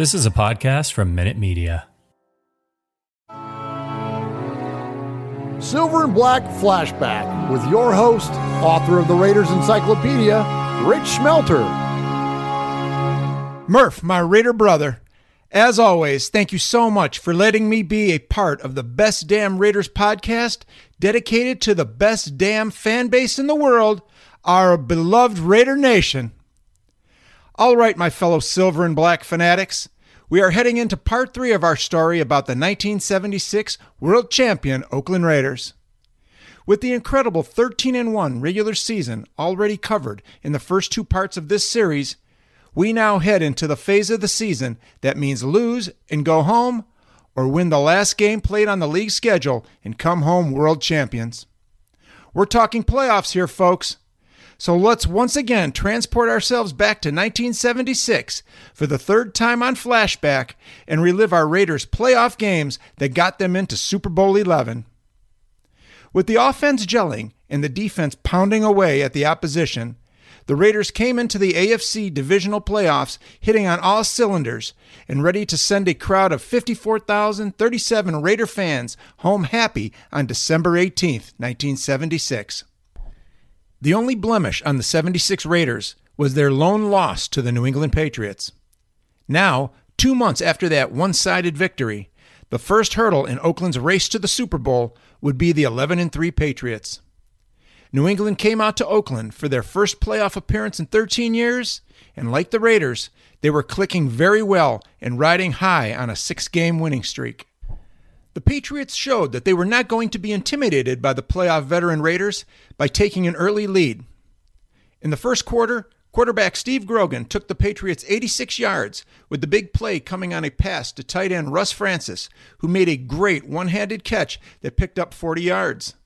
This is a podcast from Minute Media. Silver and Black Flashback with your host, author of the Raiders Encyclopedia, Rich Schmelter. Murph, my Raider brother, as always, thank you so much for letting me be a part of the Best Damn Raiders podcast dedicated to the best damn fan base in the world, our beloved Raider Nation. All right, my fellow silver and black fanatics, we are heading into part three of our story about the 1976 world champion Oakland Raiders. With the incredible 13 1 regular season already covered in the first two parts of this series, we now head into the phase of the season that means lose and go home or win the last game played on the league schedule and come home world champions. We're talking playoffs here, folks. So let's once again transport ourselves back to 1976 for the third time on Flashback and relive our Raiders' playoff games that got them into Super Bowl 11. With the offense gelling and the defense pounding away at the opposition, the Raiders came into the AFC divisional playoffs hitting on all cylinders and ready to send a crowd of 54,037 Raider fans home happy on December 18, 1976. The only blemish on the 76 Raiders was their lone loss to the New England Patriots. Now, two months after that one sided victory, the first hurdle in Oakland's race to the Super Bowl would be the 11 3 Patriots. New England came out to Oakland for their first playoff appearance in 13 years, and like the Raiders, they were clicking very well and riding high on a six game winning streak. The Patriots showed that they were not going to be intimidated by the playoff veteran Raiders by taking an early lead. In the first quarter, quarterback Steve Grogan took the Patriots 86 yards with the big play coming on a pass to tight end Russ Francis, who made a great one handed catch that picked up 40 yards.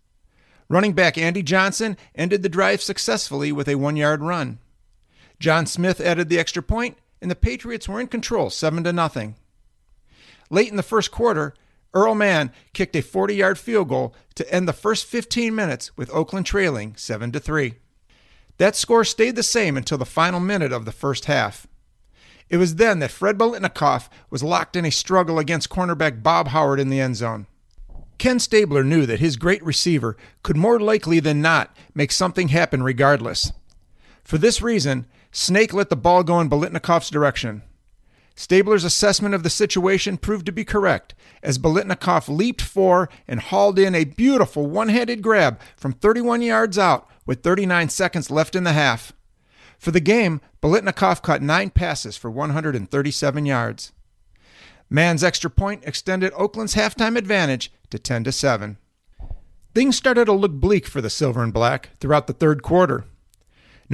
Running back Andy Johnson ended the drive successfully with a one yard run. John Smith added the extra point, and the Patriots were in control 7 to nothing. Late in the first quarter, Errol Mann kicked a 40 yard field goal to end the first 15 minutes with Oakland trailing 7 to 3. That score stayed the same until the final minute of the first half. It was then that Fred Biletnikoff was locked in a struggle against cornerback Bob Howard in the end zone. Ken Stabler knew that his great receiver could more likely than not make something happen regardless. For this reason, Snake let the ball go in Biletnikoff's direction. Stabler's assessment of the situation proved to be correct, as Biletnikoff leaped for and hauled in a beautiful one handed grab from 31 yards out with 39 seconds left in the half. For the game, Biletnikoff caught nine passes for 137 yards. Mann's extra point extended Oakland's halftime advantage to 10 to 7. Things started to look bleak for the Silver and Black throughout the third quarter.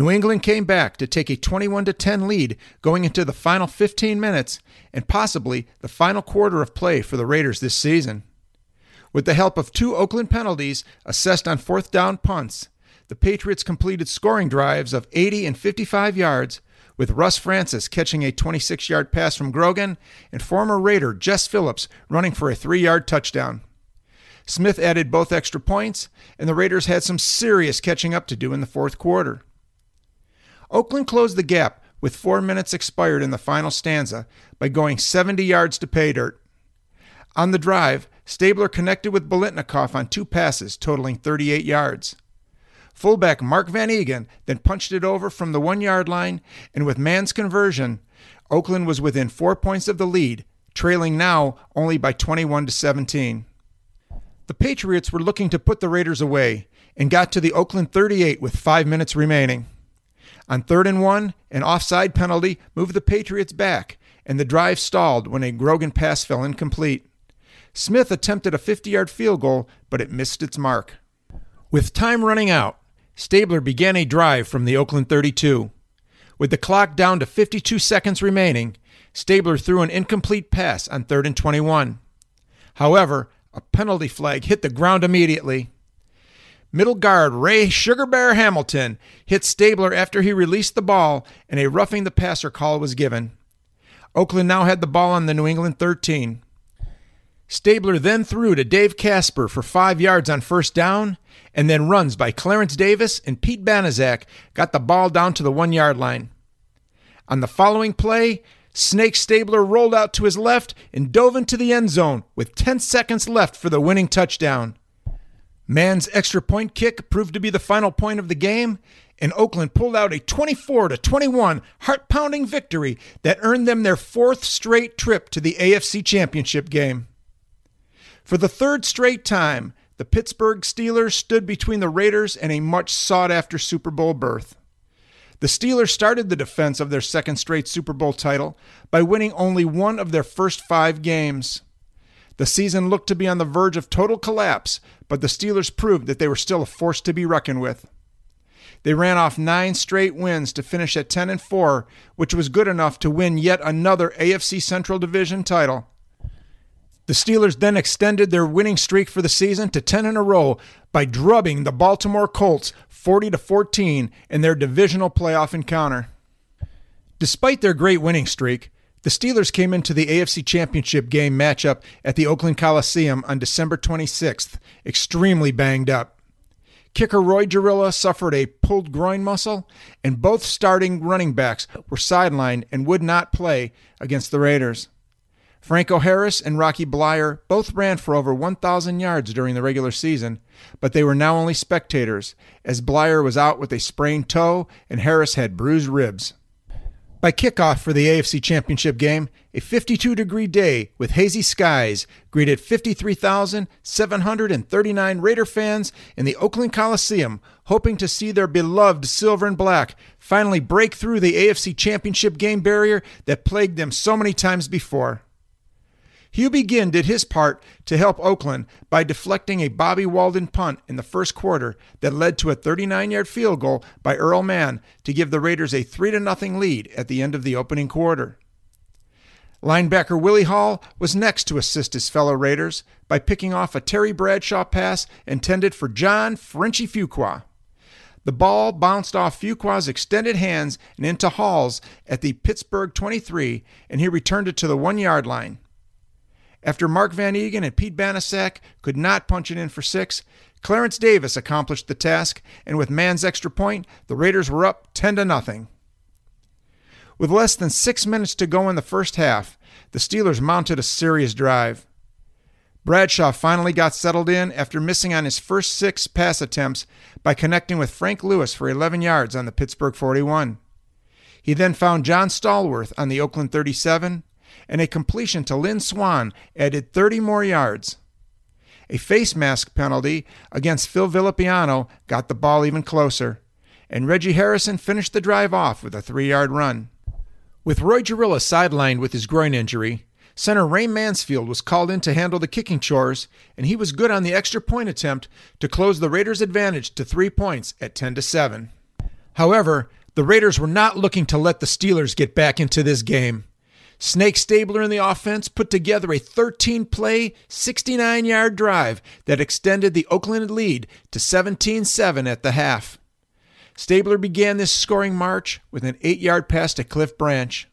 New England came back to take a 21 10 lead going into the final 15 minutes and possibly the final quarter of play for the Raiders this season. With the help of two Oakland penalties assessed on fourth down punts, the Patriots completed scoring drives of 80 and 55 yards, with Russ Francis catching a 26 yard pass from Grogan and former Raider Jess Phillips running for a three yard touchdown. Smith added both extra points, and the Raiders had some serious catching up to do in the fourth quarter. Oakland closed the gap with four minutes expired in the final stanza by going 70 yards to pay dirt. On the drive, Stabler connected with Biletnikoff on two passes totaling 38 yards. Fullback Mark Van Eeghen then punched it over from the one yard line, and with Mann's conversion, Oakland was within four points of the lead, trailing now only by 21 to 17. The Patriots were looking to put the Raiders away and got to the Oakland 38 with five minutes remaining. On third and one, an offside penalty moved the Patriots back, and the drive stalled when a Grogan pass fell incomplete. Smith attempted a 50 yard field goal, but it missed its mark. With time running out, Stabler began a drive from the Oakland 32. With the clock down to 52 seconds remaining, Stabler threw an incomplete pass on 3rd and 21. However, a penalty flag hit the ground immediately. Middle guard Ray Sugar Bear Hamilton hit Stabler after he released the ball, and a roughing the passer call was given. Oakland now had the ball on the New England 13. Stabler then threw to Dave Casper for five yards on first down, and then runs by Clarence Davis and Pete Banaszak got the ball down to the one yard line. On the following play, Snake Stabler rolled out to his left and dove into the end zone with 10 seconds left for the winning touchdown. Mann's extra point kick proved to be the final point of the game, and Oakland pulled out a 24 21 heart-pounding victory that earned them their fourth straight trip to the AFC Championship game. For the third straight time, the Pittsburgh Steelers stood between the Raiders and a much sought after Super Bowl berth. The Steelers started the defense of their second straight Super Bowl title by winning only one of their first five games. The season looked to be on the verge of total collapse, but the Steelers proved that they were still a force to be reckoned with. They ran off nine straight wins to finish at 10 and 4, which was good enough to win yet another AFC Central Division title. The Steelers then extended their winning streak for the season to 10 in a row by drubbing the Baltimore Colts 40 to 14 in their divisional playoff encounter. Despite their great winning streak, the Steelers came into the AFC Championship game matchup at the Oakland Coliseum on December 26th extremely banged up. Kicker Roy Gerela suffered a pulled groin muscle, and both starting running backs were sidelined and would not play against the Raiders. Franco Harris and Rocky Bleier both ran for over 1,000 yards during the regular season, but they were now only spectators, as Blyer was out with a sprained toe and Harris had bruised ribs. By kickoff for the AFC Championship game, a 52 degree day with hazy skies greeted 53,739 Raider fans in the Oakland Coliseum, hoping to see their beloved silver and black finally break through the AFC Championship game barrier that plagued them so many times before. Hubie Ginn did his part to help Oakland by deflecting a Bobby Walden punt in the first quarter that led to a 39 yard field goal by Errol Mann to give the Raiders a 3 0 lead at the end of the opening quarter. Linebacker Willie Hall was next to assist his fellow Raiders by picking off a Terry Bradshaw pass intended for John Frenchy Fuqua. The ball bounced off Fuqua's extended hands and into Hall's at the Pittsburgh 23, and he returned it to the one yard line. After Mark Van Eeghen and Pete Banaszak could not punch it in for six, Clarence Davis accomplished the task, and with Mann's extra point, the Raiders were up 10 to nothing. With less than six minutes to go in the first half, the Steelers mounted a serious drive. Bradshaw finally got settled in after missing on his first six pass attempts by connecting with Frank Lewis for 11 yards on the Pittsburgh 41. He then found John Stallworth on the Oakland 37 and a completion to Lynn Swann added 30 more yards. A face mask penalty against Phil Villapiano got the ball even closer, and Reggie Harrison finished the drive off with a three yard run. With Roy Gerela sidelined with his groin injury, center Ray Mansfield was called in to handle the kicking chores, and he was good on the extra point attempt to close the Raiders' advantage to three points at 10 to 7. However, the Raiders were not looking to let the Steelers get back into this game. Snake Stabler in the offense put together a 13 play, 69 yard drive that extended the Oakland lead to 17 7 at the half. Stabler began this scoring march with an 8 yard pass to Cliff Branch.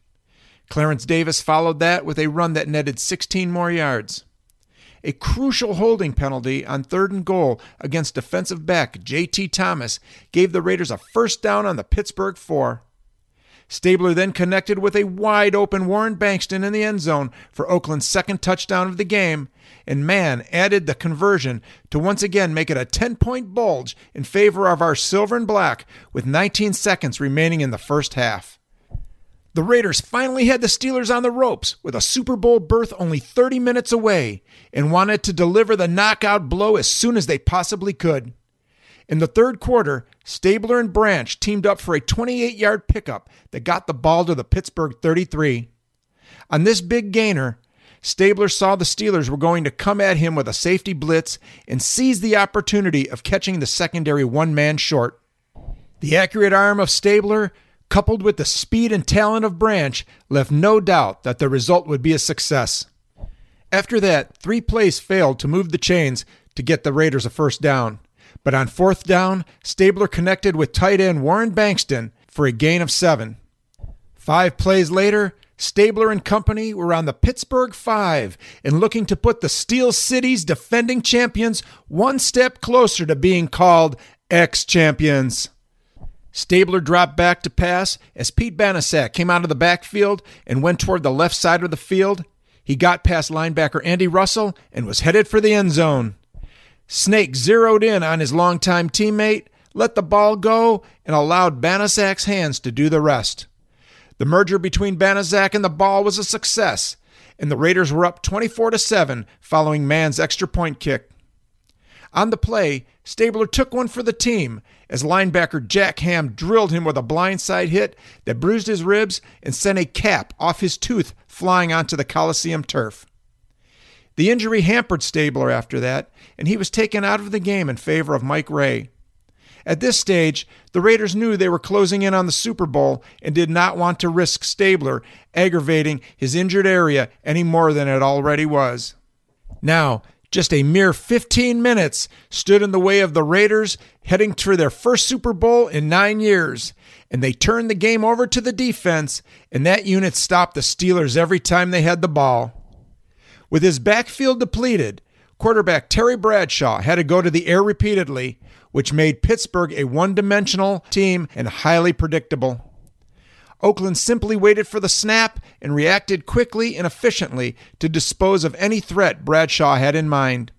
Clarence Davis followed that with a run that netted 16 more yards. A crucial holding penalty on third and goal against defensive back J.T. Thomas gave the Raiders a first down on the Pittsburgh 4. Stabler then connected with a wide open Warren Bankston in the end zone for Oakland's second touchdown of the game, and Mann added the conversion to once again make it a 10 point bulge in favor of our silver and black with 19 seconds remaining in the first half. The Raiders finally had the Steelers on the ropes with a Super Bowl berth only 30 minutes away and wanted to deliver the knockout blow as soon as they possibly could. In the third quarter, Stabler and Branch teamed up for a 28 yard pickup that got the ball to the Pittsburgh 33. On this big gainer, Stabler saw the Steelers were going to come at him with a safety blitz and seized the opportunity of catching the secondary one man short. The accurate arm of Stabler coupled with the speed and talent of Branch, left no doubt that the result would be a success. After that, three plays failed to move the chains to get the Raiders a first down. But on fourth down, Stabler connected with tight end Warren Bankston for a gain of seven. Five plays later, Stabler and company were on the Pittsburgh Five and looking to put the Steel City's defending champions one step closer to being called ex champions. Stabler dropped back to pass as Pete Banaszak came out of the backfield and went toward the left side of the field. He got past linebacker Andy Russell and was headed for the end zone. Snake zeroed in on his longtime teammate, let the ball go, and allowed Banaszak's hands to do the rest. The merger between Banaszak and the ball was a success, and the Raiders were up 24 to 7 following Mann's extra point kick. On the play, Stabler took one for the team as linebacker Jack Ham drilled him with a blindside hit that bruised his ribs and sent a cap off his tooth flying onto the Coliseum turf. The injury hampered Stabler after that, and he was taken out of the game in favor of Mike Rae. At this stage, the Raiders knew they were closing in on the Super Bowl and did not want to risk Stabler aggravating his injured area any more than it already was. Now, just a mere 15 minutes stood in the way of the Raiders heading to their first Super Bowl in nine years, and they turned the game over to the defense, and that unit stopped the Steelers every time they had the ball. With his backfield depleted, quarterback Terry Bradshaw had to go to the air repeatedly, which made Pittsburgh a one dimensional team and highly predictable. Oakland simply waited for the snap and reacted quickly and efficiently to dispose of any threat Bradshaw had in mind.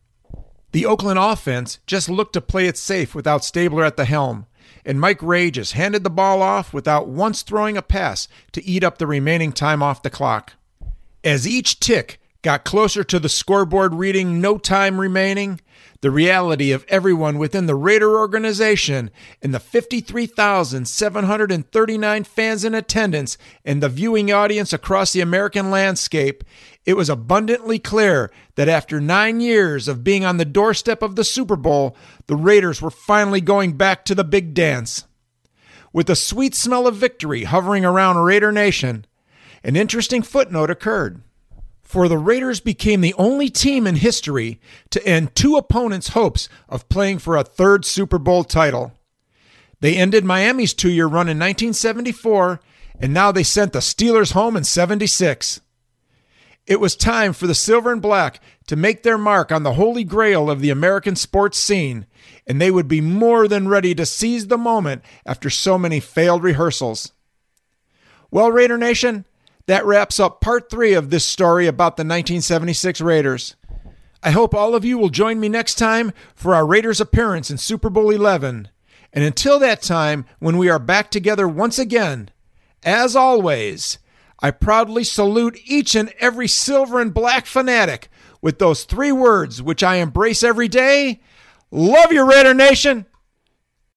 The Oakland offense just looked to play it safe without Stabler at the helm, and Mike Rae just handed the ball off without once throwing a pass to eat up the remaining time off the clock. As each tick got closer to the scoreboard reading no time remaining, the reality of everyone within the Raider organization and the 53,739 fans in attendance and the viewing audience across the American landscape, it was abundantly clear that after nine years of being on the doorstep of the Super Bowl, the Raiders were finally going back to the big dance. With the sweet smell of victory hovering around Raider Nation, an interesting footnote occurred for the Raiders became the only team in history to end two opponents' hopes of playing for a third Super Bowl title. They ended Miami's two year run in 1974, and now they sent the Steelers home in 76. It was time for the Silver and Black to make their mark on the holy grail of the American sports scene, and they would be more than ready to seize the moment after so many failed rehearsals. Well, Raider Nation, that wraps up part three of this story about the 1976 Raiders. I hope all of you will join me next time for our Raiders appearance in Super Bowl 11. And until that time, when we are back together once again, as always, I proudly salute each and every silver and black fanatic with those three words which I embrace every day Love you, Raider Nation!